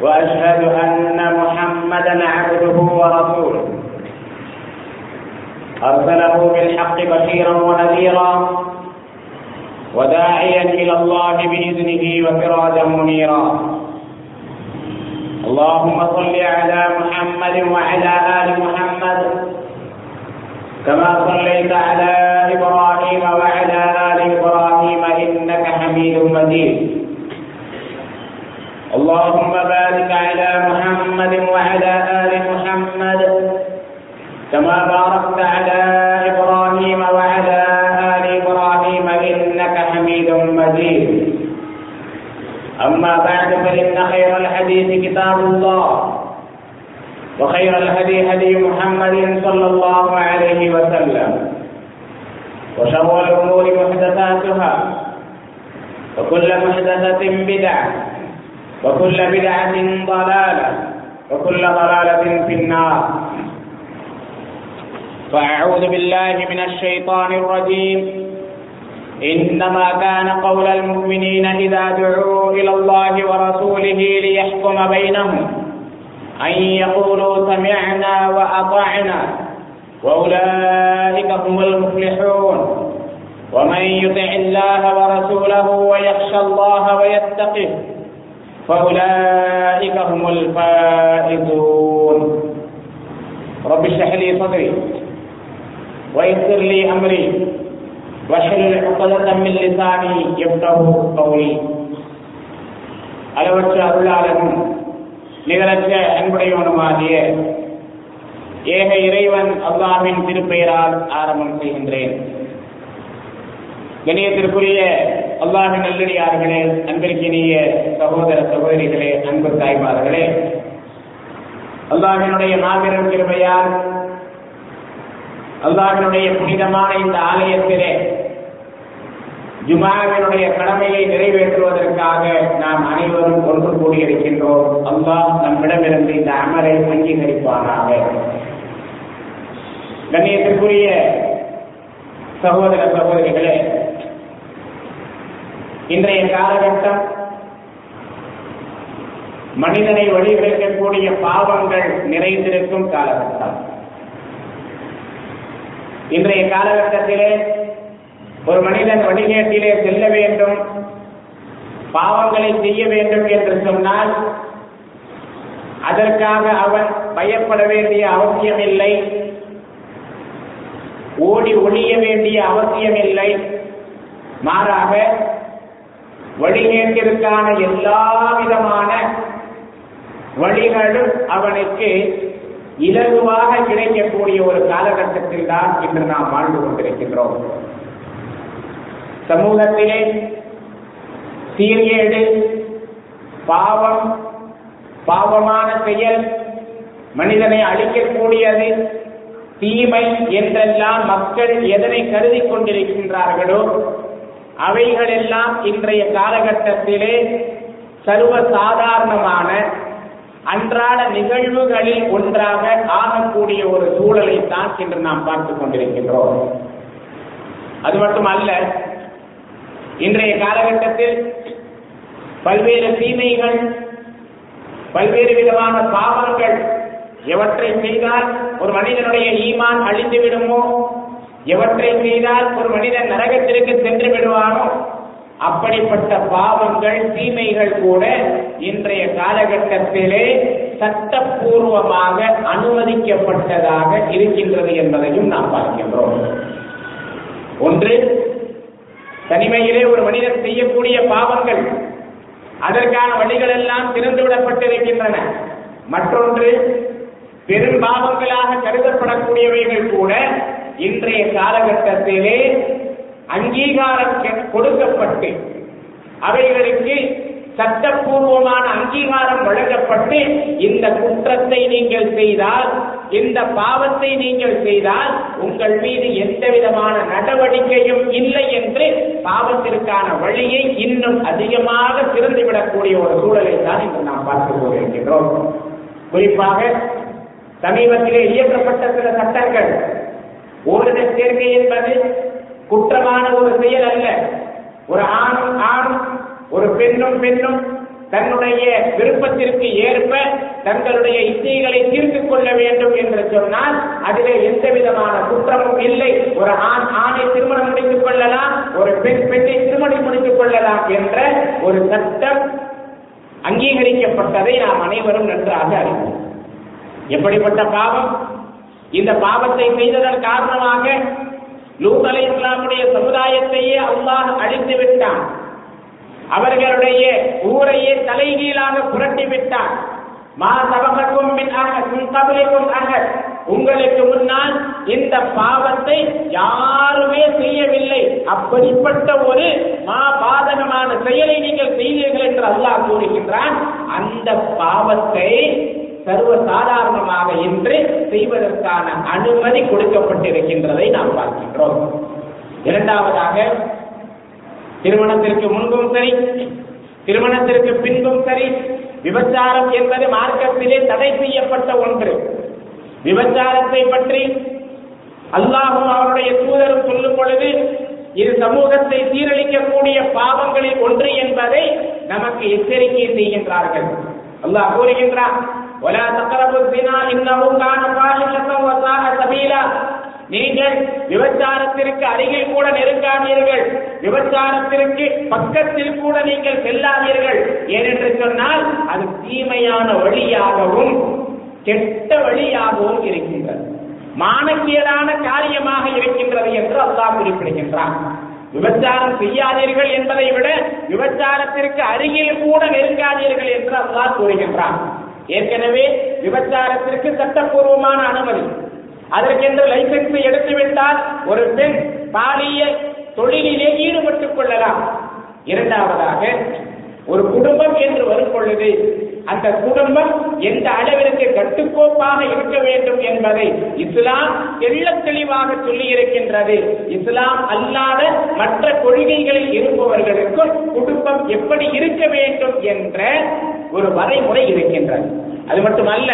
وأشهد أن محمدا عبده ورسوله. أرسله بالحق بشيرا ونذيرا وداعيا إلى الله بإذنه وسراجا منيرا. اللهم صل على محمد وعلى آل محمد كما صليت على إبراهيم وعلى آل إبراهيم إنك حميد مجيد اللهم بارك على محمد وعلى آل محمد كما باركت على إبراهيم وعلى آل إبراهيم إنك حميد مجيد أما بعد فإن خير الحديث كتاب الله وخير الهدي هدي محمد صلى الله عليه وسلم وشر الأمور محدثاتها وكل محدثة بدعة وكل بدعة ضلالة. وكل ضلالة في النار. فأعوذ بالله من الشيطان الرجيم. إنما كان قول المؤمنين إذا دعوا إلى الله ورسوله ليحكم بينهم. أن يقولوا سمعنا وأطعنا. وأولئك هم المفلحون. ومن يطع الله ورسوله ويخشى الله ويتقه فأولئك هم الفائزون رب اشرح لي صدري ويسر لي أمري واحلل عقدة من لساني يفقه قولي அளவற்ற அருளாளனும் நிகரற்ற அன்புடையவனுமாகிய ஏக இறைவன் அல்லாஹின் திருப்பெயரால் ஆரம்பம் செய்கின்றேன் கணியத்திற்குரிய அல்லாஹின் நல்லடியார்களே அன்பிற்கினிய சகோதர சகோதரிகளே அன்பு தாய்மார்களே. அல்லாஹினுடைய மாபெரும் கிருமையால் அல்லாஹினுடைய புனிதமான இந்த ஆலயத்திலே ஜுமாவினுடைய கடமையை நிறைவேற்றுவதற்காக நாம் அனைவரும் ஒன்று கூடியிருக்கின்றோம். அல்லாஹ் நம்மிடமிருந்து இந்த அமரை அங்கீகரிப்பானாக. கண்ணியத்திற்குரிய சகோதர சகோதரிகளே இன்றைய காலகட்டம் மனிதனை வழிவிடக்கூடிய பாவங்கள் நிறைந்திருக்கும் காலகட்டம். இன்றைய காலகட்டத்திலே ஒரு மனிதன் வழிகேட்டிலே செல்ல வேண்டும் பாவங்களை செய்ய வேண்டும் என்று சொன்னால் அதற்காக அவன் பயப்பட வேண்டிய அவசியமில்லை. ஓடி ஒழிய வேண்டிய அவசியமில்லை. மாறாக வழிகேட்டிற்கான எல்லா விதமான வழிகளும் அவனுக்கு இலகுவாக கிடைக்கக்கூடிய ஒரு காலகட்டத்தில் தான் இன்று நாம் வாழ்ந்து கொண்டிருக்கின்றோம். சமூகத்திலே சீர்கேடு பாவம் பாவமான செயல் மனிதனை அழிக்கக்கூடியது தீமை என்றெல்லாம் மக்கள் எதனை கருதி கொண்டிருக்கின்றார்களோ அவைகளெல்லாம் இன்றைய காலகட்டத்திலே சர்வ சாதாரணமான அன்றாட நிகழ்வுகளில் ஒன்றாக ஆகக்கூடிய ஒரு சூழலை தான் இன்று நாம் பார்த்துக் கொண்டிருக்கின்றோம். அது மட்டுமல்ல இன்றைய காலகட்டத்தில் பல்வேறு தீமைகள் பல்வேறு விதமான பாவங்கள் எவற்றை செய்தால் ஒரு மனிதனுடைய ஈமான் அழிந்து விடுமோ எவற்றை செய்தால் ஒரு மனிதன் நரகத்திற்கு சென்று விடுவானோ? அப்படிப்பட்ட பாவங்கள் தீமைகள் கூட இன்றைய காலகட்டத்திலே சட்டப்பூர்வமாக அனுமதிக்கப்பட்டதாக இருக்கின்றது என்பதையும் நாம் பார்க்கின்றோம். ஒன்று தனிமையிலே ஒரு மனிதன் செய்யக்கூடிய பாவங்கள் அதற்கான வழிகள் எல்லாம் திறந்துவிடப்பட்டிருக்கின்றன. மற்றொன்று பெரும் பாவங்களாக கருதப்படக்கூடியவைகள் கூட இன்றைய காலகட்டத்திலே அங்கீகாரம் கொடுக்கப்பட்டு அவைகளுக்கு சட்டப்பூர்வமான அங்கீகாரம் வழங்கப்பட்டு இந்த குற்றத்தை நீங்கள் செய்தால் இந்த பாவத்தை நீங்கள் செய்தால் உங்கள் மீது எந்த விதமான நடவடிக்கையும் இல்லை என்று பாவத்திற்கான வழியை இன்னும் அதிகமாக திறந்துவிடக்கூடிய ஒரு சூழலை தான் இன்று நாம் பார்த்து கொண்டிருக்கின்றோம் குறிப்பாக சமீபத்திலே இயற்றப்பட்ட சில சட்டங்கள் ஓரின சேர்க்கை என்பது குற்றமான ஒரு செயல் அல்ல. ஒரு ஆணும் ஆணும் ஒரு பெண்ணும் பெண்ணும் தன்னுடைய விருப்பத்திற்கு ஏற்ப தங்களுடைய இச்சைகளை தீர்த்துக் கொள்ள வேண்டும் என்று சொன்னால் அதிலே எந்த விதமான குற்றமும் இல்லை. ஒரு ஆண் ஆணை திருமணம் முடித்துக் கொள்ளலாம் ஒரு பெண் பெண்ணை திருமணம் முடித்துக் கொள்ளலாம் என்ற ஒரு சட்டம் அங்கீகரிக்கப்பட்டதை நாம் அனைவரும் நன்றாக அறிவோம். எப்படிப்பட்ட பாவம்? இந்த பாவத்தை செய்ததன் காரணமாக லூத் அலை இஸ்லாமுடைய சமுதாயத்தையே அல்லாஹ் அழித்து விட்டான். அவர்களுடைய ஊரையே தலைகீழாக புரட்டி விட்டான். மா சபகக்கும் மின் அஹத் மின் கபலிக்கும் உங்களுக்கு முன்னால் இந்த பாவத்தை யாருமே செய்யவில்லை. அப்படிப்பட்ட ஒரு மா பாதகமான செயலை நீங்கள் செய்தீர்கள் என்று அல்லாஹ் கூறுகின்றான். அந்த பாவத்தை சர்வ சாதாரணமாக என்று செய்வதற்கான அனுமதி கொடுக்கப்பட்டிருக்கின்றதை நாம் பார்க்கின்றோம். இரண்டாவதாக திருமணத்திற்கு முன்பும் சரி திருமணத்திற்கு பின்பும் சரி விபச்சாரம் என்பது மார்க்கத்திலே தடை செய்யப்பட்ட ஒன்று. விபச்சாரத்தை பற்றி அல்லாஹும் அவருடைய தூதரும் சொல்லும் பொழுது இது சமூகத்தை சீரழிக்கக்கூடிய பாவங்களில் ஒன்று என்பதை நமக்கு எச்சரிக்கை செய்கின்றார்கள். அல்லாஹ் கூறுகின்றார் ولا تقربوا الزنا انه كان فاحشة وساء سبيلا நீங்கள் விபச்சாரத்திற்கு அருகில் கூட நெருங்காதீர்கள் விபச்சாரத்திற்கு பக்கத்தில் கூட நீங்கள் செல்லாதீர்கள் ஏனென்று சொன்னால் அது தீமையான வழியாகவும் கெட்ட வழியாகவும் இருக்கின்றது மானக்கேடான காரியமாக இருக்கின்றது என்று அல்லாஹ் குறிப்பிடுகின்றான் விபச்சாரம் செய்யாதீர்கள் என்பதை விட விபச்சாரத்திற்கு அருகில் கூட நெருங்காதீர்கள் என்று அல்லாஹ் கூறுகின்றான் ஏற்கனவே விபச்சாரத்திற்கு சட்டப்பூர்வமான அனுமதி. அதற்கென்று லைசன்ஸ் எடுத்துவிட்டால் ஒரு பெண் பாலியல் தொழிலிலே ஈடுபட்டுக் கொள்ளலாம். இரண்டாவதாக ஒரு குடும்பம் என்று வரும் பொழுது அந்த குடும்பம் எந்த அளவிற்கு கட்டுக்கோப்பாக இருக்க வேண்டும் என்பதை இஸ்லாம் தெள்ள தெளிவாக சொல்லி இருக்கின்றது இஸ்லாம் அல்லாத மற்ற கொள்கைகளில் இருப்பவர்களுக்கும் குடும்பம் எப்படி இருக்க வேண்டும் என்ற ஒரு வரைமுறை இருக்கின்றது. அது மட்டுமல்ல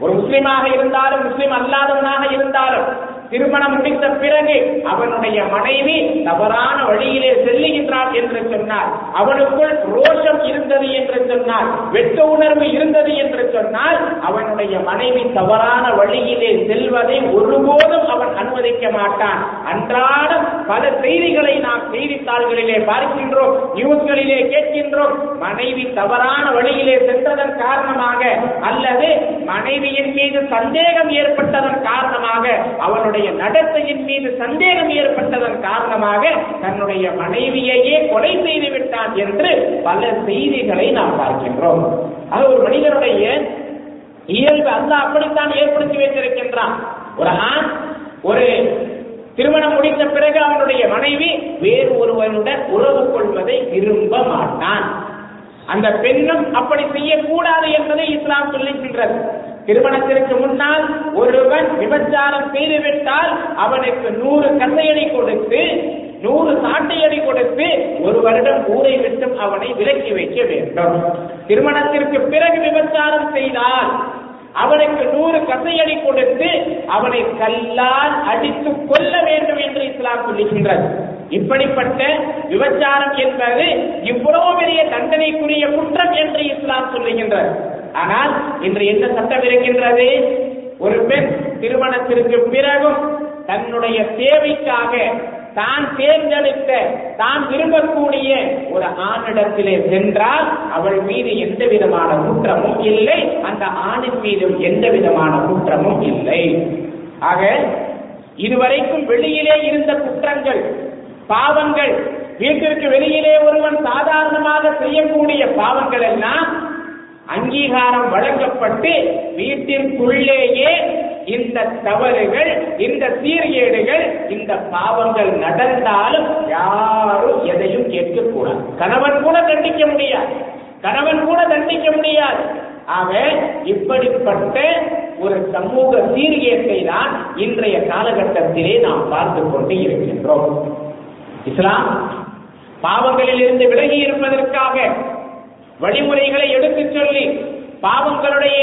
ஒரு முஸ்லீமாக இருந்தாலும் முஸ்லிம் அல்லாதவனாக இருந்தாலும் திருமணம் முடித்த பிறகு அவனுடைய மனைவி தவறான வழியிலே செல்லுகின்றான் என்று சொன்னார். அவனுக்குள் ரோஷம் இருந்தது என்று சொன்னார். வெட்ட உணர்வு இருந்தது என்று சொன்னால் அவனுடைய மனைவி தவறான வழியிலே செல்வதை ஒருபோதும் அவன் அனுமதிக்க மாட்டான். அன்றாடம் பல செய்திகளை நாம் செய்தித்தாள்களிலே பார்க்கின்றோம் நியூஸ்களிலே கேட்கின்றோம். மனைவி தவறான வழியிலே சென்றதன் காரணமாக அல்லது மனைவியின் மீது சந்தேகம் ஏற்பட்டதன் காரணமாக அவனுடைய நடத்தையின் மீது சந்தேகம் ஏற்பட்டதன் காரணமாக தன்னுடைய மனைவியையே கொலை செய்து விட்டான் என்று பல செய்திகளை நாம் பார்க்கின்றோம். அது ஒரு மனிதனுடைய இயல்பு அல்ல அப்படித்தான் ஏற்படுத்தி வைத்திருக்கின்றான். ஒரு ஆண் ஒரு திருமணம் முடிந்த பிறகு அவனுடைய மனைவி வேறு ஒருவனுடன் உறவு கொள்வதை விரும்ப மாட்டான். அந்த பெண்ணும் அப்படி செய்யக்கூடாது என்பதை இஸ்லாம் சொல்லுகின்றது. திருமணத்திற்கு முன்னால் ஒருவன் விபச்சாரம் செய்துவிட்டால் அவனுக்கு நூறு கசையடி கொடுத்து நூறு சாட்டையடி கொடுத்து ஒரு வருடம் ஊரை விட்டும் அவனை விலக்கி வைக்க வேண்டும். திருமணத்திற்கு பிறகு விபச்சாரம் செய்தால் அவனுக்கு நூறு கசையடி கொடுத்து அவனை கல்லால் அடித்து கொல்ல வேண்டும் என்று இஸ்லாம் சொல்லுகின்றது. இப்படிப்பட்ட விபச்சாரம் என்பது இவ்வளவு பெரிய தண்டனைக்குரிய குற்றம் என்று இஸ்லாம் சொல்லுகின்றது. ஆனால் இன்று என்ன சட்டம் இருக்கின்றது? ஒரு பெண் திருமணத்திற்கு பிறகும் தன்னுடைய தேவைக்காக தான் தேர்ந்தெடுத்த தான் விரும்பக்கூடிய ஒரு ஆணிடத்திலே சென்றால் அவள் மீது எந்த விதமான குற்றமும் இல்லை. அந்த ஆணின் மீதும் எந்த விதமான குற்றமும் இல்லை. ஆக இதுவரைக்கும் வெளியிலே இருந்த குற்றங்கள் பாவங்கள் வீட்டிற்கு வெளியிலே ஒருவன் சாதாரணமாக செய்யக்கூடிய பாவங்கள் எல்லாம் அங்கீகாரம் வழங்கப்பட்டு வீட்டிற்குள்ளேயே இந்த தவறுகள் இந்த சீர்கேடுகள் இந்த பாவங்கள் நடந்தாலும் யாரும் எதையும் கேட்கக்கூடாது. கணவன் கூட கண்டிக்க முடியாது. கணவன் கூட தண்டிக்க முடியாது. ஆக இப்படிப்பட்ட ஒரு சமூக சீர்கேட்டை தான் இன்றைய காலகட்டத்திலே நாம் பார்த்து கொண்டு இருக்கின்றோம். இஸ்லாம் பாவங்களில் இருந்து விலகி இருப்பதற்காக வழிமுறைகளை எடுத்துச் சொல்லி பாவங்களுடைய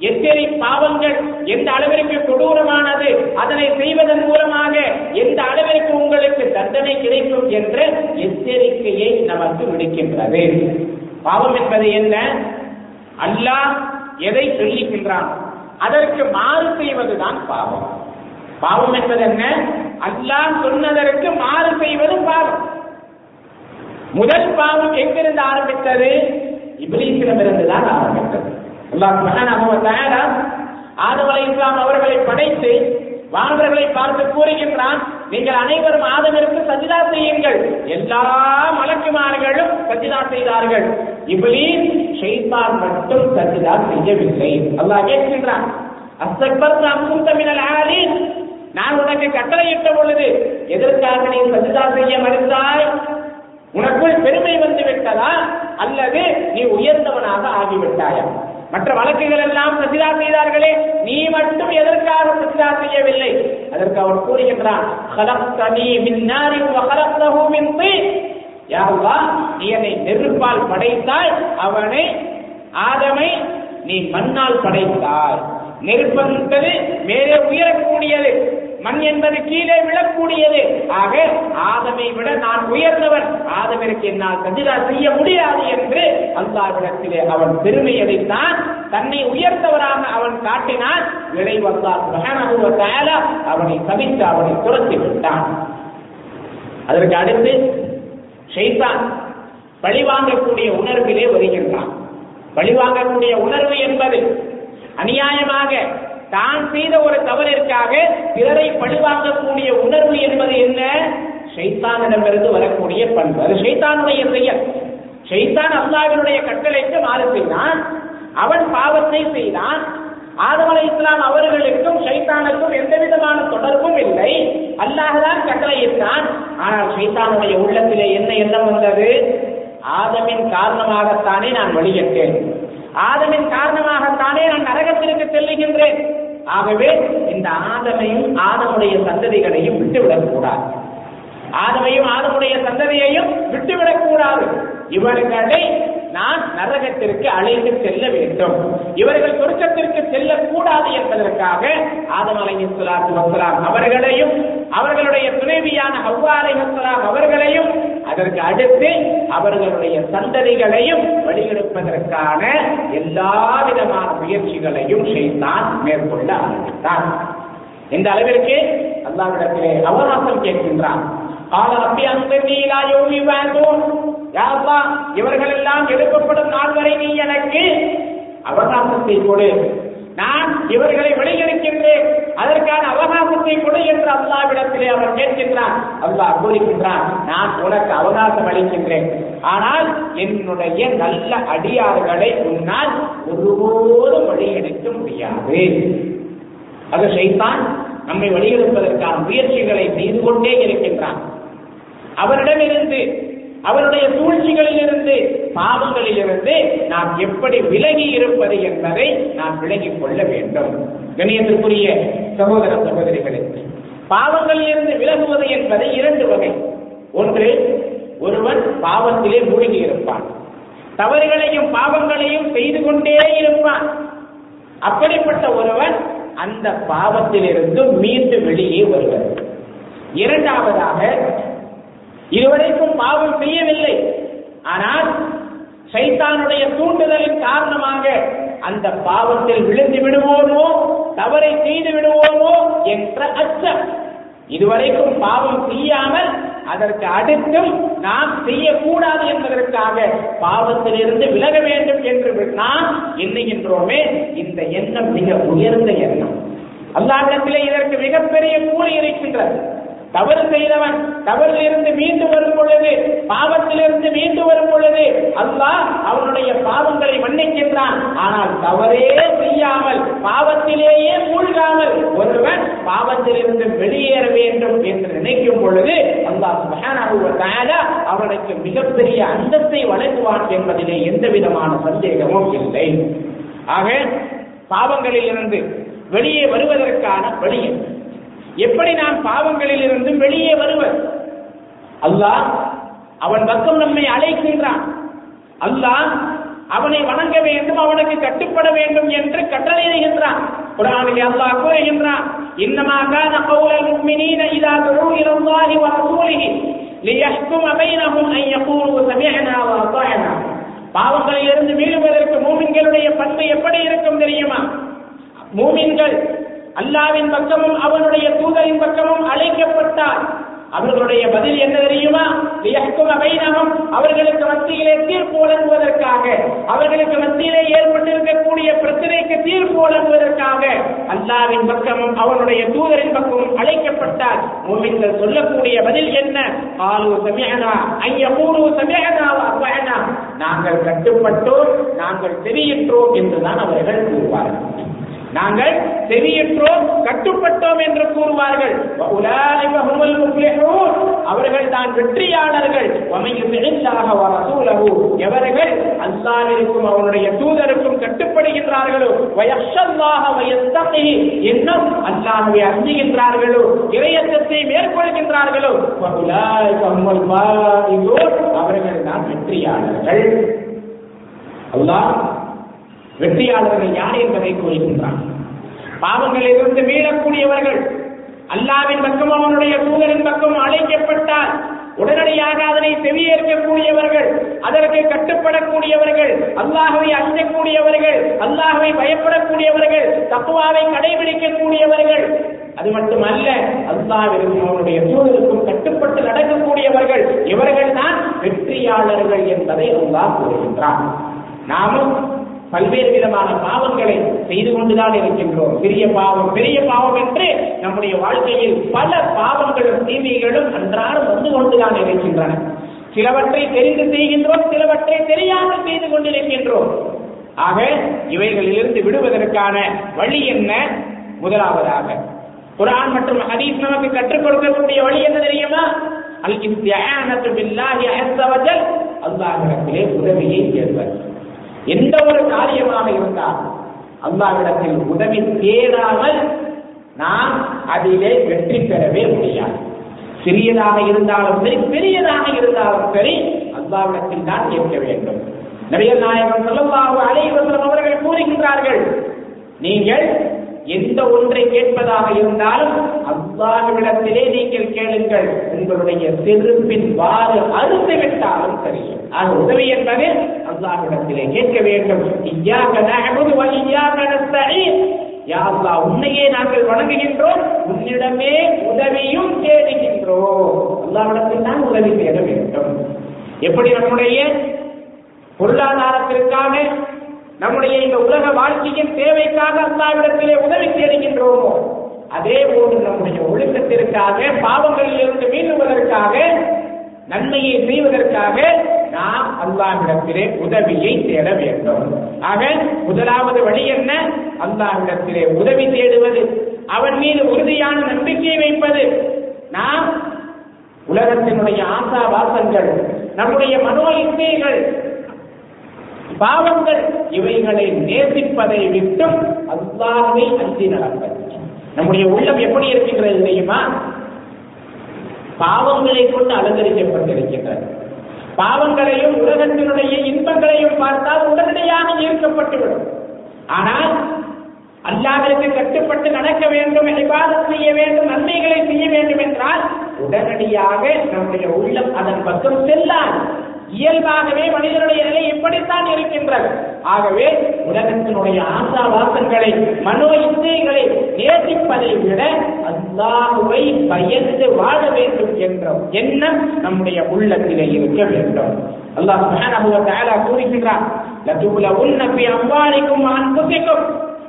எத்தனை பாவங்கள் எந்த அளவிற்கு கொடூரமானது அதனை செய்வதன் மூலமாக எந்த அளவிற்கு உங்களுக்கு தண்டனை கிடைக்கும் என்ற எச்சரிக்கையை நமக்கு விடுக்கின்றது பாவம் என்பது என்ன? அல்லாஹ் எதை சொல்லிக்கின்றான் அதற்கு மாறு செய்வதுதான் பாவம். பாவம் என்பது என்ன? அல்லாஹ் சொன்னதற்கு மாறு செய்வது பாவம். முதல் பாவம் எங்கிருந்து ஆரம்பித்தது? இபிலீசிடமிருந்து தான் ஆரம்பித்தது. அல்லாஹ் சுப்ஹானஹு வ தஆலா ஆதம் அலைஹிஸ்ஸலாம் அவர்களை படைத்து வானவர்களை பார்த்து கூறுகின்றான் நீங்கள் அனைவரும் ஆதமிற்கு சஜிதா செய்யுங்கள். எல்லா மலக்குமார்களும் சஜிதா செய்தார்கள். இப்லீஸ் ஷைத்தான் மட்டும் சஜிதா செய்யவில்லை. அல்லாஹ் கேட்கின்றான் அஸ்தக்பர்த அம்குந்த மினல் நான் உனக்கு கட்டளையிட்ட பொழுது எதற்காக நீ சஜிதா செய்ய மறுத்தாய்? உனக்குள் பெருமை வந்து விட்டதா? அல்லது நீ உயர்ந்தவனாக ஆகிவிட்டாயா? மற்ற வழக்குகள் எல்லாம் பிரசிதா செய்தார்களே நீ மட்டும் எதற்காக பிரசிதா செய்யவில்லை? அதற்கு அவன் கூறுகின்றான் யாருவா நீ என்னை நெருப்பால் படைத்தால் அவனை ஆதமை நீ மண்ணால் படைத்தாய். நெருப்பது மேலே உயரக்கூடியது. மண் என்பது கீழே விழக்கூடியது. ஆக ஆதமை விட நான் உயர்ந்தவன். ஆதமிற்கு என்னால் சஜிதா செய்ய முடியாது என்று அல்லாவிடத்திலே அவன் பெருமை அடைத்தான் தன்னை உயர்ந்தவராக அவன் காட்டினான். விளைவல்லார் சுப்ஹானஹு வ அவனை சபித்து அவனை துரத்தி விட்டான். அதற்கு அடுத்து ஷைத்தான் பழிவாங்கக்கூடிய உணர்விலே வருகின்றான். பழிவாங்கக்கூடிய உணர்வு என்பது அநியாயமாக தான் செய்த ஒரு தவறிற்காக பிறரை பழிவாங்கக்கூடிய உணர்வு என்பது என்ன? சைத்தானிடமிருந்து வரக்கூடிய பண்பு. அது சைத்தானுடைய செயல். ஷைத்தான் அல்லாவினுடைய கட்டளைக்கு மாறு செய்தான். அவன் பாவத்தை செய்தான். ஆதமலை இஸ்லாம் அவர்களுக்கும் ஷைத்தானுக்கும் எந்த விதமான தொடர்பும் இல்லை. அல்லாஹதான் கட்டளையிட்டான். ஆனால் சைத்தானுடைய உள்ளத்திலே என்ன எண்ணம் வந்தது? ஆதமின் காரணமாகத்தானே நான் வழியட்டேன் ஆதமின் காரணமாகத்தானே நான் நரகத்திற்கு செல்லுகின்றேன். ஆகவே இந்த ஆதமையும் ஆதமுடைய சந்ததிகளையும் விட்டுவிடக் கூடாது ஆதமையும் ஆதமுடைய சந்ததியையும் விட்டுவிடக் கூடாது இவர்களை நான் நரகத்திற்கு அழைத்து செல்ல வேண்டும். இவர்கள் சொர்க்கத்திற்கு செல்லக்கூடாது என்பதற்காக ஆதம் அலைஹிஸ்ஸலாத்து வஸ்ஸலாம் அவர்களையும் அவர்களுடைய துணைவியான ஹவ்வா அலைஹிஸ்ஸலாம் அவர்களையும் அதற்கு அடுத்து அவர்களுடைய சந்ததிகளையும் வழிகெடுப்பதற்கான எல்லா விதமான முயற்சிகளையும் செய்தான் மேற்கொள்ள ஆரம்பித்தான் இந்த அளவிற்கு? அல்லாவிடத்திலே அவகாசம் கேட்கின்றான் அந்த இவர்கள் எல்லாம் எழுப்பப்படும் நாள் வரை நீ எனக்கு அவகாசத்தை கொடு. நான் இவர்களை வெளியெடுக்கின்றேன் அதற்கான அவகாசத்தை கொடு என்று அல்லாவிடத்திலே அவர் கேட்கின்றான் அல்லாஹ் கூறுகின்றான் நான் உனக்கு அவகாசம் அளிக்கின்றேன். ஆனால் என்னுடைய நல்ல அடியார்களை உன்னால் ஒருபோதும் வழியெடுக்க முடியாது. அது செய்தான் நம்மை வழியெடுப்பதற்கான முயற்சிகளை செய்து கொண்டே இருக்கின்றான். அவரிடமிருந்து அவருடைய சூழ்ச்சிகளிலிருந்து பாவங்களிலிருந்து நாம் எப்படி விலகி இருப்பது என்பதை நாம் விலகிக் கொள்ள வேண்டும். கணியத்திற்குரிய சகோதர சகோதரிகளே பாவங்களில் இருந்து விலகுவது என்பது இரண்டு வகை. ஒன்று ஒருவன் பாவத்திலே மூழ்கி இருப்பான். தவறுகளையும் பாவங்களையும் செய்து கொண்டே இருப்பான். அப்படிப்பட்ட ஒருவன் அந்த பாவத்திலிருந்து மீண்டு வெளியே வருவது இரண்டாவதாக இதுவரைக்கும் பாவம் செய்யவில்லை. ஆனால் சைத்தானுடைய தூண்டுதலின் காரணமாக அந்த பாவத்தில் விழுந்து விடுவோமோ தவறை செய்து விடுவோமோ என்ற அச்சம். இதுவரைக்கும் பாவம் செய்யாமல் அதற்கு அடுத்தும் நாம் செய்யக்கூடாது என்பதற்காக பாவத்திலிருந்து விலக வேண்டும் என்று நாம் எண்ணுகின்றோமே இந்த எண்ணம் மிக உயர்ந்த எண்ணம். அல்லாண்டத்திலே இதற்கு மிகப்பெரிய கூலி இருக்கின்றது. தவறு செய்தவன் தவறிலிருந்து மீண்டு வரும் பொழுது பாவத்திலிருந்து மீண்டு வரும் பொழுது அல்லாஹ் அவனுடைய பாவங்களை மன்னிக்கின்றான் ஆனால் தவறே செய்யாமல் பாவத்திலேயே மூழ்காமல் ஒருவன் பாவத்திலிருந்து வெளியேற வேண்டும் என்று நினைக்கும் பொழுது அல்லாஹ் சுப்ஹானஹு அவனுக்கு மிகப்பெரிய அந்தத்தை வழங்குவான் என்பதிலே எந்த விதமான சந்தேகமும் இல்லை ஆக பாவங்களிலிருந்து வெளியே வருவதற்கான வழி என்ன? எப்படி நாம் பாவங்களில் இருந்து வெளியே வருவது அல்லாஹ் அவன் பக்கம் நம்மை அழைக்கின்றான். அல்லாஹ் அவனை வணங்க வேண்டும் அவனுக்கு கட்டுப்பட வேண்டும் என்று கட்டளையிடுகின்றான். குரானில் அல்லாஹ் கூறுகின்றான் இன்னமா கான கௌலல் முஃமினீன இதா துஉ இலல்லாஹி வ ரசூலிஹி லியஹ்கும பைனஹும் அன் யகூலு சமிஅனா வ அதாஅனா பாவங்களில் இருந்து மீளுவதற்கு மூமின்களுடைய பண்பு எப்படி இருக்கும் தெரியுமா? மூமின்கள் அல்லாவின் பக்கமும் அவனுடைய தூதரின் பக்கமும் அழைக்கப்பட்டார் அவர்களுடைய பதில் என்ன தெரியுமா? லியஹ்கும பைனஹும் அவர்களுக்கு மத்தியிலே தீர்ப்பு வழங்குவதற்காக அவர்களுக்கு மத்தியிலே ஏற்பட்டிருக்கக்கூடிய பிரச்சனைக்கு தீர்ப்பு வழங்குவதற்காக அல்லாவின் பக்கமும் அவனுடைய தூதரின் பக்கமும் அழைக்கப்பட்டார் மோமின்கள் சொல்லக்கூடிய பதில் என்ன? ஆலு சமேகனா ஐய மூணு சமிஅனா நாங்கள் கட்டுப்பட்டோம் நாங்கள் செவியிற்றோம் என்றுதான் அவர்கள் கூறுவார்கள். நாங்கள் செவியற்றோம் கட்டுப்பட்டோம் என்று கூறுவார்கள். அவர்கள் தான் வெற்றியாளர்கள். எவர்கள் அல்லாவிற்கும் அவனுடைய தூதருக்கும் கட்டுப்படுகின்றார்களோ? வயஹ்ஷல்லாஹ வயஸ்தகிஹி இன்னும் அல்லாஹ்வை அஞ்சுகின்றார்களோ? இறையத்தை மேற்கொள்கின்றார்களோ? அவர்கள் தான் வெற்றியாளர்கள். அல்லாஹ் வெற்றியாளர்கள் யார் என்பதை கூறுகின்றான். பாவங்களிலிருந்து மீளக்கூடியவர்கள் அல்லாவின் பக்கம் அவனுடைய தூதரின் பக்கம் அழைக்கப்பட்டால் உடனடியாக அதனை செவியேற்கக்கூடியவர்கள் அதற்கு கட்டுப்படக்கூடியவர்கள் அல்லாஹவை அஞ்சக்கூடியவர்கள் அல்லாஹவை பயப்படக்கூடியவர்கள் தப்புவாவை கடைபிடிக்கக்கூடியவர்கள். அது மட்டுமல்ல அல்லாவிற்கும் அவனுடைய தூதருக்கும் கட்டுப்பட்டு நடக்கக்கூடியவர்கள் இவர்கள் தான் வெற்றியாளர்கள் என்பதை அல்லாஹ் கூறுகின்றான். நாமும் பல்வேறு விதமான பாவங்களை செய்து கொண்டுதான் இருக்கின்றோம். பெரிய பாவம் பெரிய பாவம் என்று நம்முடைய வாழ்க்கையில் பல பாவங்களும் தீமைகளும் அன்றாடம் வந்து கொண்டுதான் இருக்கின்றன. சிலவற்றை தெரிந்து செய்கின்றோம் சிலவற்றை தெரியாமல் செய்து கொண்டிருக்கின்றோம். ஆக இவைகளிலிருந்து விடுவதற்கான வழி என்ன? முதலாவதாக குரான் மற்றும் ஹதீஸ் நமக்கு கற்றுக் கொடுக்கக்கூடிய வழி என்ன தெரியுமா? அல் இஸ்தியானத்து பில்லாஹி அஸ்ஸ அல்லாஹ்விடத்திலே உதவியை தேடுவது எந்த ஒரு காரியமாக இருந்தால் அல்லாவிடத்தில் உதவி தேடாமல் நாம் அதிலே வெற்றி பெறவே முடியாது. சிறியதாக இருந்தாலும் சரி பெரியதாக இருந்தாலும் சரி அல்லாவிடத்தில் தான் கேட்க வேண்டும். நிறைய நாயகம் சொல்லல்லாஹு அலைஹி அவர்கள் கூறுகின்றார்கள் நீங்கள் எந்த ஒன்றை கேட்பதாக இருந்தாலும் அல்லாவிடத்திலே நீங்கள் கேளுங்கள். உங்களுடைய செருப்பின் வாறு அறுத்து விட்டாலும் சரி. ஆக உதவி என்பது அல்லாஹ்விடத்திலே கேட்க வேண்டும். இய்யாக நஅபுது வ இய்யாக நஸ்தஈன். யா அல்லாஹ் உன்னையே நாங்கள் வணங்குகின்றோம். உன்னிடமே உதவியும் தேடுகின்றோம். அல்லாஹ்விடத்தில் தான் உதவி தேட வேண்டும். எப்படி நம்முடைய பொருளாதாரத்திற்காக நம்முடைய இந்த உலக வாழ்க்கையின் தேவைக்காக அல்லாவிடத்திலே உதவி தேடுகின்றோமோ அதே போன்று நம்முடைய ஒழுக்கத்திற்காக பாவங்களில் இருந்து மீண்டுவதற்காக நன்மையை செய்வதற்காக நாம் அல்லாஹ்விடத்திலே உதவியை தேட வேண்டும். ஆக முதலாவது வழி என்ன? அல்லாஹ்விடத்திலே உதவி தேடுவது. அவன் மீது உறுதியான நம்பிக்கையை வைப்பது. நாம் உலகத்தினுடைய ஆசா வாசங்கள் நம்முடைய மனோ இச்சைகள் பாவங்கள் இவைகளை நேசிப்பதை விட்டும் அல்லாஹை அஞ்சி நடப்பது. நம்முடைய உள்ளம் எப்படி இருக்கின்றது தெரியுமா? பாவங்களை கொண்டு அலங்கரிக்கப்பட்டிருக்கின்றது. பாவங்களையும் உலகத்தினுடைய இன்பங்களையும் பார்த்தால் உடனடியாக ஈர்க்கப்பட்டுவிடும். ஆனால் அல்லாவிற்கு கட்டுப்பட்டு நடக்க வேண்டும் இபாதத் செய்ய வேண்டும் நன்மைகளை செய்ய வேண்டும் என்றால் உடனடியாக நம்முடைய உள்ளம் அதன் பக்கம் செல்லாது. இயல்பாகவே மனிதனுடைய நிலை இப்படித்தான் இருக்கின்றது ஆகவே உலகத்தினுடைய ஆசா வாசங்களை மனோ இச்சைகளை நேசிப்பதை விட அல்லாஹுவை பயந்து வாழ வேண்டும் என்ற எண்ணம் நம்முடைய உள்ளத்திலே இருக்க வேண்டும் அல்லாஹ் சுப்ஹானஹு வ தஆலா கூறுகின்றார் லதுபுலவுன்ன ஃபி அம்வாலிக்கும் வ அன்ஃபுசிக்கும்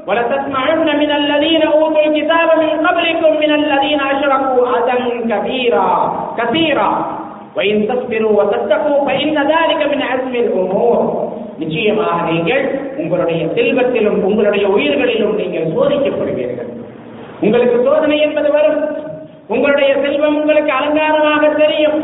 وَلَتَسْمَعُنَّ مِنَ الَّذِينَ أُوتُوا الْكِتَابَ مِنْ قَبْلِكُمْ مِنَ الَّذِينَ أَشْرَكُوا أَذًى كَثِيرًا كَثِيرًا وَإِن تَصْبِرُوا وَتَتَّقُوا فَإِنَّ ذَلِكَ مِنْ عَزْمِ الْأُمُورِ நிச்சயமாக நீங்கள் உங்களுடைய செல்வத்திலும் உங்களுடைய உயிர்களிலும் நீங்கள் சோதிக்கப்படுவீர்கள் உங்களுக்கு சோதனை என்பது வரும் உங்களுடைய செல்வம் உங்களுக்கு அலங்காரமாக தெரியும்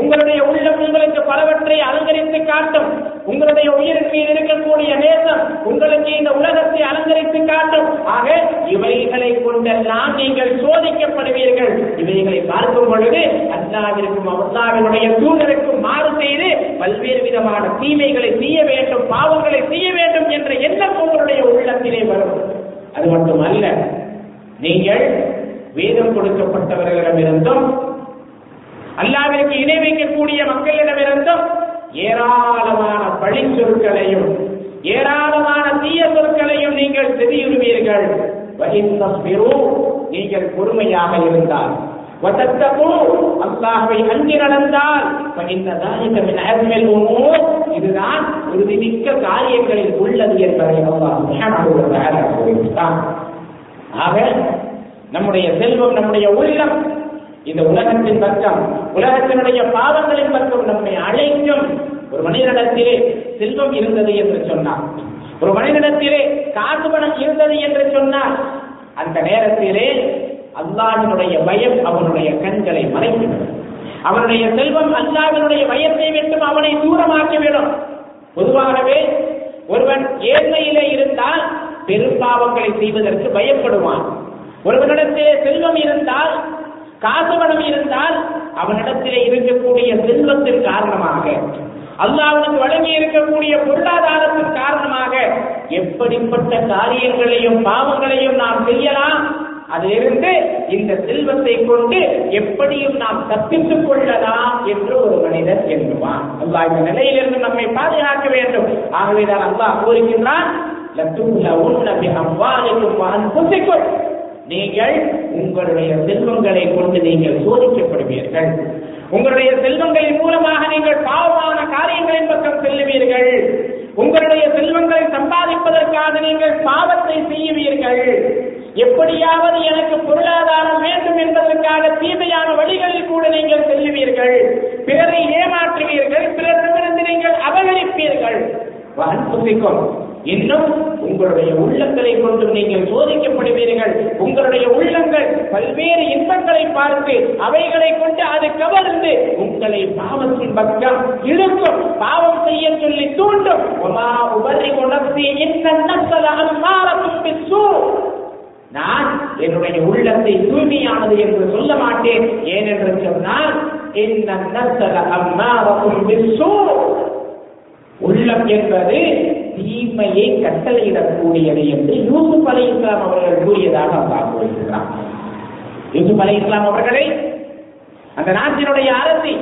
உங்களுடைய உள்ளம் உங்களுக்கு பலவற்றை அலங்கரித்து காட்டும். உங்களுடைய உயிருக்கு மீது இருக்கக்கூடிய நேசம் உங்களுக்கு இந்த உலகத்தை அலங்கரித்து காட்டும். ஆக இவைகளை கொண்டெல்லாம் நீங்கள் சோதிக்கப்படுவீர்கள். இவைகளை பார்க்கும் பொழுது அல்லாவிற்கும் அல்லாவினுடைய தூதருக்கும் மாறு செய்து பல்வேறு விதமான தீமைகளை செய்ய வேண்டும் பாவங்களை செய்ய வேண்டும் என்ற எண்ணம் உங்களுடைய உள்ளத்திலே வரும். அது மட்டுமல்ல நீங்கள் வேதம் கொடுக்கப்பட்டவர்களிடமிருந்தும் அல்லாவிற்கு இணை வைக்கக்கூடிய மக்களிடமிருந்தும் ஏராளமான பழி சொற்களையும் ஏராளமான தீய சொற்களையும் நீங்கள் தெரியுறுவீர்கள் நீங்கள் பொறுமையாக இருந்தால். அல்லாஹை அஞ்சி நடந்தால். இதுதான் உறுதிமிக்க காரியங்களில் உள்ளது என்பதை ஆக நம்முடைய செல்வம் நம்முடைய உள்ளம் இந்த உலகத்தின் பக்கம் உலகத்தினுடைய பாவங்களின் பக்கம் நம்மை அழைக்கும் ஒரு மனிதனிடத்திலே செல்வம் இருந்தது என்று சொன்னார். ஒரு மனிதனிடத்திலே காசு பணம் இருந்தது என்று சொன்னார். அந்த நேரத்திலே அல்லாஹினுடைய பயம் அவனுடைய கண்களை மறைத்துவிடும். அவனுடைய செல்வம் அல்லாஹினுடைய பயத்தை விட்டும் அவனை தூரமாக்கிவிடும். பொதுவாகவே ஒருவன் ஏழ்மையிலே இருந்தால் பெரும்பாவங்களை செய்வதற்கு பயப்படுவான். ஒருவனிடத்திலே செல்வம் இருந்தால் காசு பணம் இருந்தால் அவனிடத்திலே இருக்கக்கூடிய செல்வத்தின் காரணமாக அல்லாவுக்கு வழங்கி இருக்கக்கூடிய பொருளாதாரத்தின் காரணமாக எப்படிப்பட்ட காரியங்களையும் பாவங்களையும் நாம் செய்யலாம்? அதிலிருந்து இந்த செல்வத்தை கொண்டு எப்படியும் நாம் தப்பித்துக் கொள்ளலாம் என்று ஒரு மனிதர் எண்ணுவான். அல்லாஹ் இந்த நிலையிலிருந்து நம்மை பாதுகாக்க வேண்டும். ஆகவேதான் அல்லாஹ் கூறுகின்றான் நீங்கள் உங்களுடைய செல்வங்களை கொண்டு நீங்கள் சோதிக்கப்படுவீர்கள். உங்களுடைய செல்வங்களின் மூலமாக நீங்கள் பாவமான காரியங்களின் பக்கம் செல்லுவீர்கள். உங்களுடைய செல்வங்களை சம்பாதிப்பதற்காக நீங்கள் பாவத்தை செய்யுவீர்கள் எப்படியாவது எனக்கு பொருளாதாரம் வேண்டும் என்பதற்காக தீமையான வழிகளில் கூட நீங்கள் செல்லுவீர்கள். பிறரை ஏமாற்றுவீர்கள். பிறரிடமிருந்து நீங்கள் அபகரிப்பீர்கள். அன்புமிக்கும் இன்னும் உங்களுடைய உள்ளங்களை கொண்டு நீங்கள் சோதிக்கப்படுவீர்கள். உங்களுடைய உள்ளங்கள் பல்வேறு இன்பங்களை பார்த்து அவைகளை கொண்டு அது கவர்ந்து உங்களை பாவத்தின் பக்கம் இழுக்கும். பாவம் செய்ய சொல்லி தூண்டும். ஒமா உபரி உணர்த்தி நான் என்னுடைய உள்ளத்தை தூய்மையானது என்று சொல்ல மாட்டேன். ஏனென்று சொன்னால் உள்ளம் என்பது தீமையை கட்டளையிடக்கூடியது என்று யூசுப் அலை இஸ்லாம் அவர்கள் கூறியதாக அல்லாஹ் கூறுகிறார் யூசுப் அலை இஸ்லாம் அவர்களை அந்த நாட்டினுடைய அரசி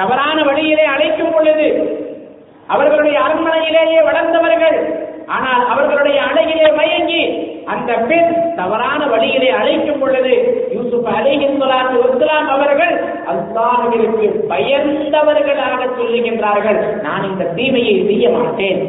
தவறான வழியிலே அழைக்கும் பொழுது அவர்களுடைய அரண்மனையிலேயே வளர்ந்தவர்கள் ஆனால் அவர்களுடைய அழகிலே மயங்கி அந்த பெண் தவறான வழியிலே அழைக்கும் பொழுது யூசுப் அலிஹிஸ்வலாத்து இஸ்லாம் அவர்கள் அல்லாஹிற்கு பயந்தவர்களாக சொல்லுகின்றார்கள். நான் இந்த தீமையை செய்ய மாட்டேன்.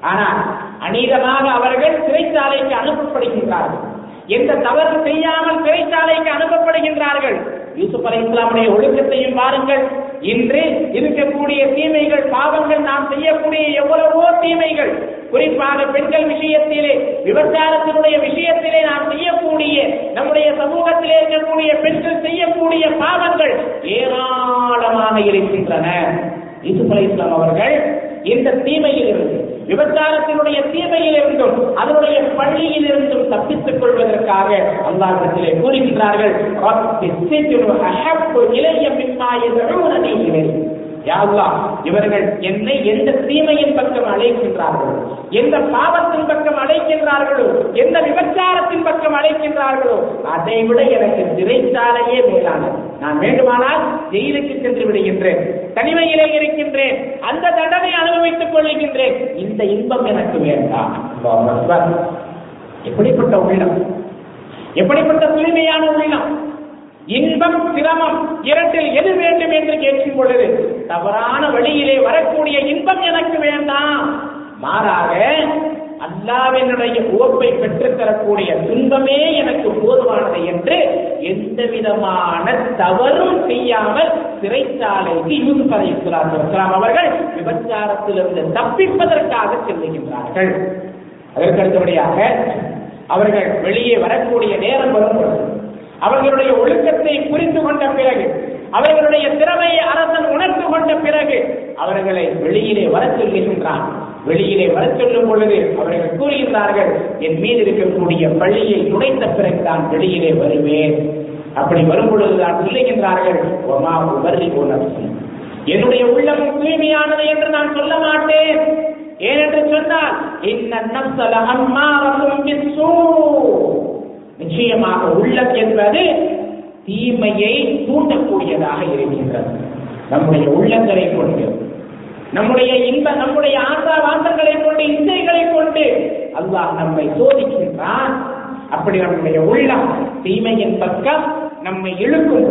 ஆனால் அநீதமாக அவர்கள் சிறைச்சாலைக்கு அனுப்பப்படுகின்றார்கள். எந்த தவறு செய்யாமல் சிறைச்சாலைக்கு அனுப்பப்படுகின்றார்கள். யூசுப் அலை இஸ்லாமுடைய ஒழுக்கத்தையும் பாருங்கள். இன்று இருக்கக்கூடிய தீமைகள் பாவங்கள் நாம் செய்யக்கூடிய எவ்வளவோ தீமைகள் குறிப்பாக பெண்கள் விஷயத்திலே விபச்சாரத்தினுடைய விஷயத்திலே நாம் செய்யக்கூடிய நம்முடைய சமூகத்திலே இருக்கக்கூடிய பெண்கள் செய்யக்கூடிய பாவங்கள் ஏராளமாக இருக்கின்றன. யூசுப் அலை இஸ்லாம் அவர்கள் இந்த தீமையில் இருந்து விபச்சாரத்தினுடைய தீமையில் இருந்தும் அதனுடைய பள்ளியில் இருந்தும் தப்பித்துக் கொள்வதற்காக அல்லாஹிடத்திலே கூறுகின்றார்கள் இவர்கள் என்னை எந்த தீமையின் பக்கம் அழைக்கின்றார்களோ எந்த பாவத்தின் பக்கம் அழைக்கின்றார்களோ எந்த விபச்சாரத்தின் பக்கம் அழைக்கின்றார்களோ அதை விட எனக்கு சிறைச்சாலையே மேலானது. நான் வேண்டுமானால் ஜெயிலுக்கு சென்று விடுகின்றேன். தனிமையிலே இருக்கின்றேன். அந்த தண்டனை அனுபவித்துக் கொள்கின்றேன். இந்த இன்பம் எனக்கு வேண்டாம். எப்படிப்பட்ட உள்ளம்? எப்படிப்பட்ட தூய்மையான உள்ளம்? இன்பம் சிரமம் இரண்டில் எது வேண்டும் என்று கேட்கும் பொழுது தவறான வழியிலே வரக்கூடிய இன்பம் எனக்கு வேண்டாம். மாறாக அல்லாவினுடைய உவப்பை பெற்றுத்தரக்கூடிய துன்பமே எனக்கு போதுமானது என்று எந்த விதமான தவறும் செய்யாமல் சிறைச்சாலைக்கு யூசுப் அலை இஸ்லாம் அவர்கள் விபச்சாரத்திலிருந்து தப்பிப்பதற்காக செல்லுகின்றார்கள். அதற்கு அடுத்தபடியாக அவர்கள் வெளியே வரக்கூடிய நேரம் வரும்பொழுது அவர்களுடைய ஒழுக்கத்தை புரிந்து கொண்ட பிறகு அவர்களுடைய திறமையை அரசன் உணர்ந்து கொண்ட பிறகு அவர்களை வெளியிலே வர சொல்கின்றான் வெளியிலே வர சொல்லும் பொழுது அவர்கள் கூறுகின்றார்கள் என் மீது இருக்கக்கூடிய பள்ளியை துடைத்த பிறகுதான் வெளியிலே வருவேன். அப்படி வரும் பொழுதுதான் சொல்லுகின்றார்கள் ஒமா உபரி என்னுடைய உள்ளம் தூய்மையானது என்று நான் சொல்ல மாட்டேன். ஏனென்று சொன்னால் இந்த நப்சல அம்மாரசும் நிச்சயமாக உள்ளம் என்பது தீமையை தூண்டக்கூடியதாக இருக்கின்றது. நம்முடைய உள்ளங்களை கொண்டு நம்முடைய இந்த நம்முடைய ஆசா வாசங்களை கொண்டு இசைகளை கொண்டு அல்லாஹ் நம்மை சோதிக்கின்றான். அப்படி நம்முடைய உள்ளம் தீமையின் பக்கம் நம்மை இழுக்கும்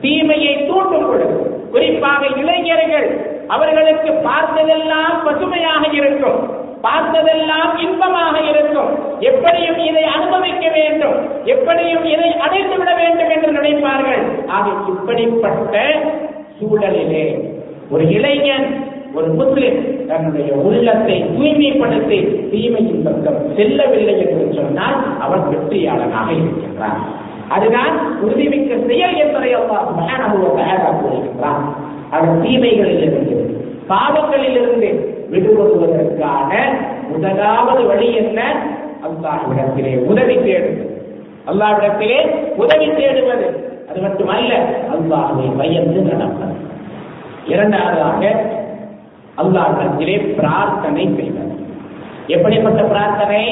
தீமையை தூண்டும் பொழுது குறிப்பாக இளைஞர்கள் அவர்களுக்கு பார்த்ததெல்லாம் பசுமையாக இருக்கும். பார்த்ததெல்லாம் இன்பமாக இருக்கும். எப்படியும் இதை அனுபவிக்க வேண்டும். எப்படியும் இதை அடைத்து விட வேண்டும் என்று நினைப்பார்கள். ஆக இப்படிப்பட்ட சூழலிலே ஒரு இளைஞன் ஒரு முஸ்லிம் தன்னுடைய உள்ளத்தை தூய்மைப்படுத்தி தீமையின் பக்கம் செல்லவில்லை என்று சொன்னால் அவன் வெற்றியாளனாக இருக்கின்றான். அதுதான் உறுதிமிக்க செயல் என்பதை அல்லாஹ் கூறுகின்றான் அவன் தீமைகளில் இருந்து பாவங்களில் இருந்து விடுபடுவதற்கான முதலாவது வழி என்ன? அல்லாஹ்விடத்திலே உதவி தேடுவது. அல்லாஹ்விடத்திலே உதவி தேடுவது. அது மட்டுமல்ல அல்லாஹை பயந்து நடப்பது. இரண்டாவதாக அல்லாஹ்விடத்திலே பிரார்த்தனை செய்வது எப்படிப்பட்ட பிரார்த்தனை?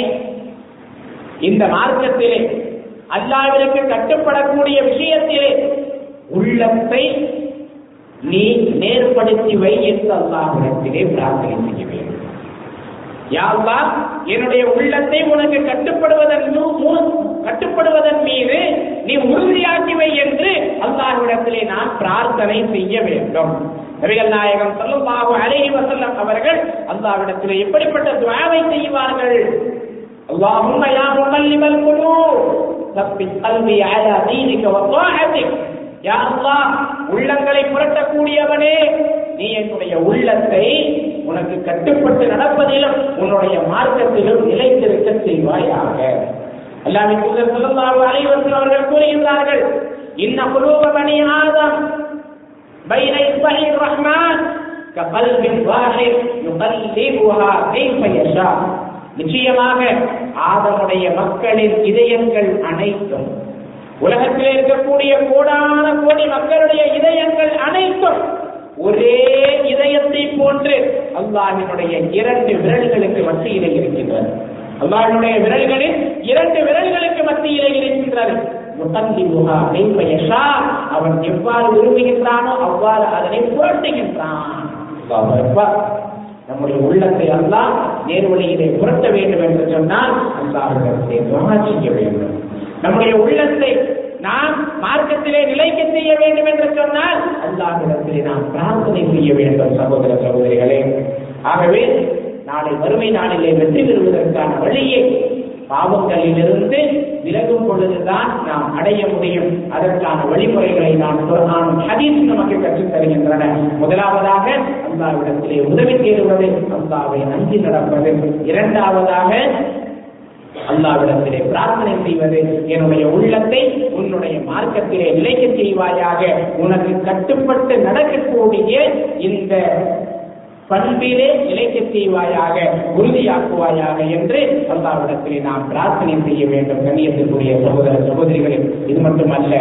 இந்த மார்க்கத்திலே அல்லாவிற்கு கட்டுப்படக்கூடிய விஷயத்திலே உள்ளத்தை நீ நேர்படுத்தி வை என்று அல்லாஹிடத்திலே பிரார்த்தனை செய்ய வேண்டும். யாவா என்னுடைய உள்ளத்தை உனக்கு கட்டுப்படுவதன் கட்டுப்படுவதன் மீது நீ உறுதியாக்கி வை என்று அல்லாஹ்விடத்திலே நான் பிரார்த்தனை செய்ய வேண்டும். நபிகள் நாயகம் சொல்லுல்லாஹு அலைஹி வஸல்லம் அவர்கள் அல்லாஹ்விடத்திலே எப்படிப்பட்ட துஆவை செய்வார்கள் اللهم يا مقلب القلوب ثبت قلبي على دينك وطاعتك யா அல்லாஹ் உள்ளங்களை புரட்டக்கூடியவனே நீ என்னுடைய உள்ளத்தை உனக்கு கட்டுப்பட்டு நடப்பதிலும் உன்னுடைய மார்க்கத்திலும் நிலைத்திருக்க செய்வாயாக அல்லாஹ்வின் தூதர் ஸல்லல்லாஹு அலைஹி வஸல்லம் அவர்கள் கூறுகிறார்கள் இன்ன குலூப பனி ஆதம் பைன இஸ்பஹி ரஹ்மான் كقلب واحد يقلبها كيف يشاء நிச்சயமாக ஆதமுடைய மக்களின் இதயங்கள் அனைத்தும் உலகத்தில் இருக்கக்கூடிய கோடான கோடி மக்களுடைய இதயங்கள் அனைத்தும் ஒரே இதயத்தை போன்று அல்லாஹினுடைய இரண்டு விரல்களுக்கு மத்தியிலே இருக்கின்றது அல்லாஹினுடைய விரல்களில் இரண்டு விரல்களுக்கு மத்தியிலே இருக்கின்றது அவன் எவ்வாறு விரும்புகின்றானோ அவ்வாறு அதனை புரட்டுகின்றான். நம்முடைய உள்ளத்தை அல்லாஹ் நேர்வழியிலே புரட்ட வேண்டும் என்று சொன்னால் அல்லாஹிடத்திலே துவா செய்ய வேண்டும். நம்முடைய உள்ளத்தை நாம் மார்க்கத்திலே நிலைக்க செய்ய வேண்டும் என்று சொன்னால் அல்லாஹிடத்திலே நாம் பிரார்த்தனை செய்ய வேண்டும் சகோதர சகோதரிகளே. ஆகவே நாளை வறுமை நாளிலே வெற்றி பெறுவதற்கான வழியை பாவங்களிலிருந்து விலகும் பொழுதுதான் நாம் அடைய முடியும். அதற்கான வழிமுறைகளை நாம் குரானும் ஹதீஸ் நமக்கு கற்றுத் தருகின்றன. முதலாவதாக அல்லாவிடத்திலே உதவி தேடுவது அல்லாவை நம்பி நடப்பது. இரண்டாவதாக அல்லாவிடத்திலே பிரார்த்தனை செய்வது. என்னுடைய உள்ளத்தை உன்னுடைய மார்க்கத்திலே நிலைக்க செய்வாயாக. உனக்கு கட்டுப்பட்டு நடக்கக்கூடிய இந்த பண்பிலே நிலைக்க செய்வாயாக உறுதியாக்குவாயாக என்று அல்லாவிடத்திலே நாம் பிரார்த்தனை செய்ய வேண்டும். கண்ணியத்திற்குரிய சகோதர சகோதரிகளே இது மட்டுமல்ல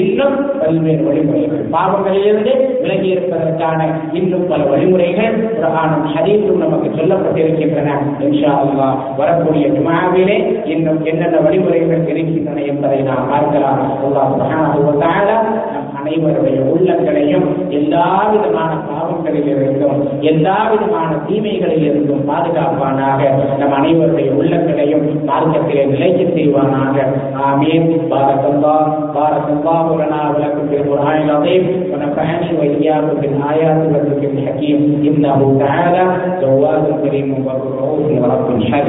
இன்னும் பல்வேறு வழிமுறைகள். பாவங்களிலிருந்து விலகி இருப்பதற்கான இன்னும் பல வழிமுறைகள் பிரகாணம் ஹதீஸும் நமக்கு சொல்லப்பட்டிருக்கின்றன. இன்ஷா அல்லா வரக்கூடிய ஜுமாவிலே இன்னும் என்னென்ன வழிமுறைகள் இருக்கின்றன என்பதை நாம் பார்க்கலாம். அல்லாஹ் சுப்ஹானஹு வ தஆலா நம் அனைவருடைய உள்ளங்களையும் எல்லா விதமான பாவங்களில் இருந்தும் எல்லா விதமான தீமைகளில் இருந்தும் பாதுகாப்பானாக நம் அனைவருடைய உள்ளங்களையும் மார்க்கத்திலே நிலைக்க செய்வானாக ஆமீன் பாரதல்லா பாரதல்லா لنا ولكم بالقرآن العظيم ونفعني وإياكم بالآيات والذكر الحكيم إنه تعالى جواد كريم وبر رؤوف ورب حليم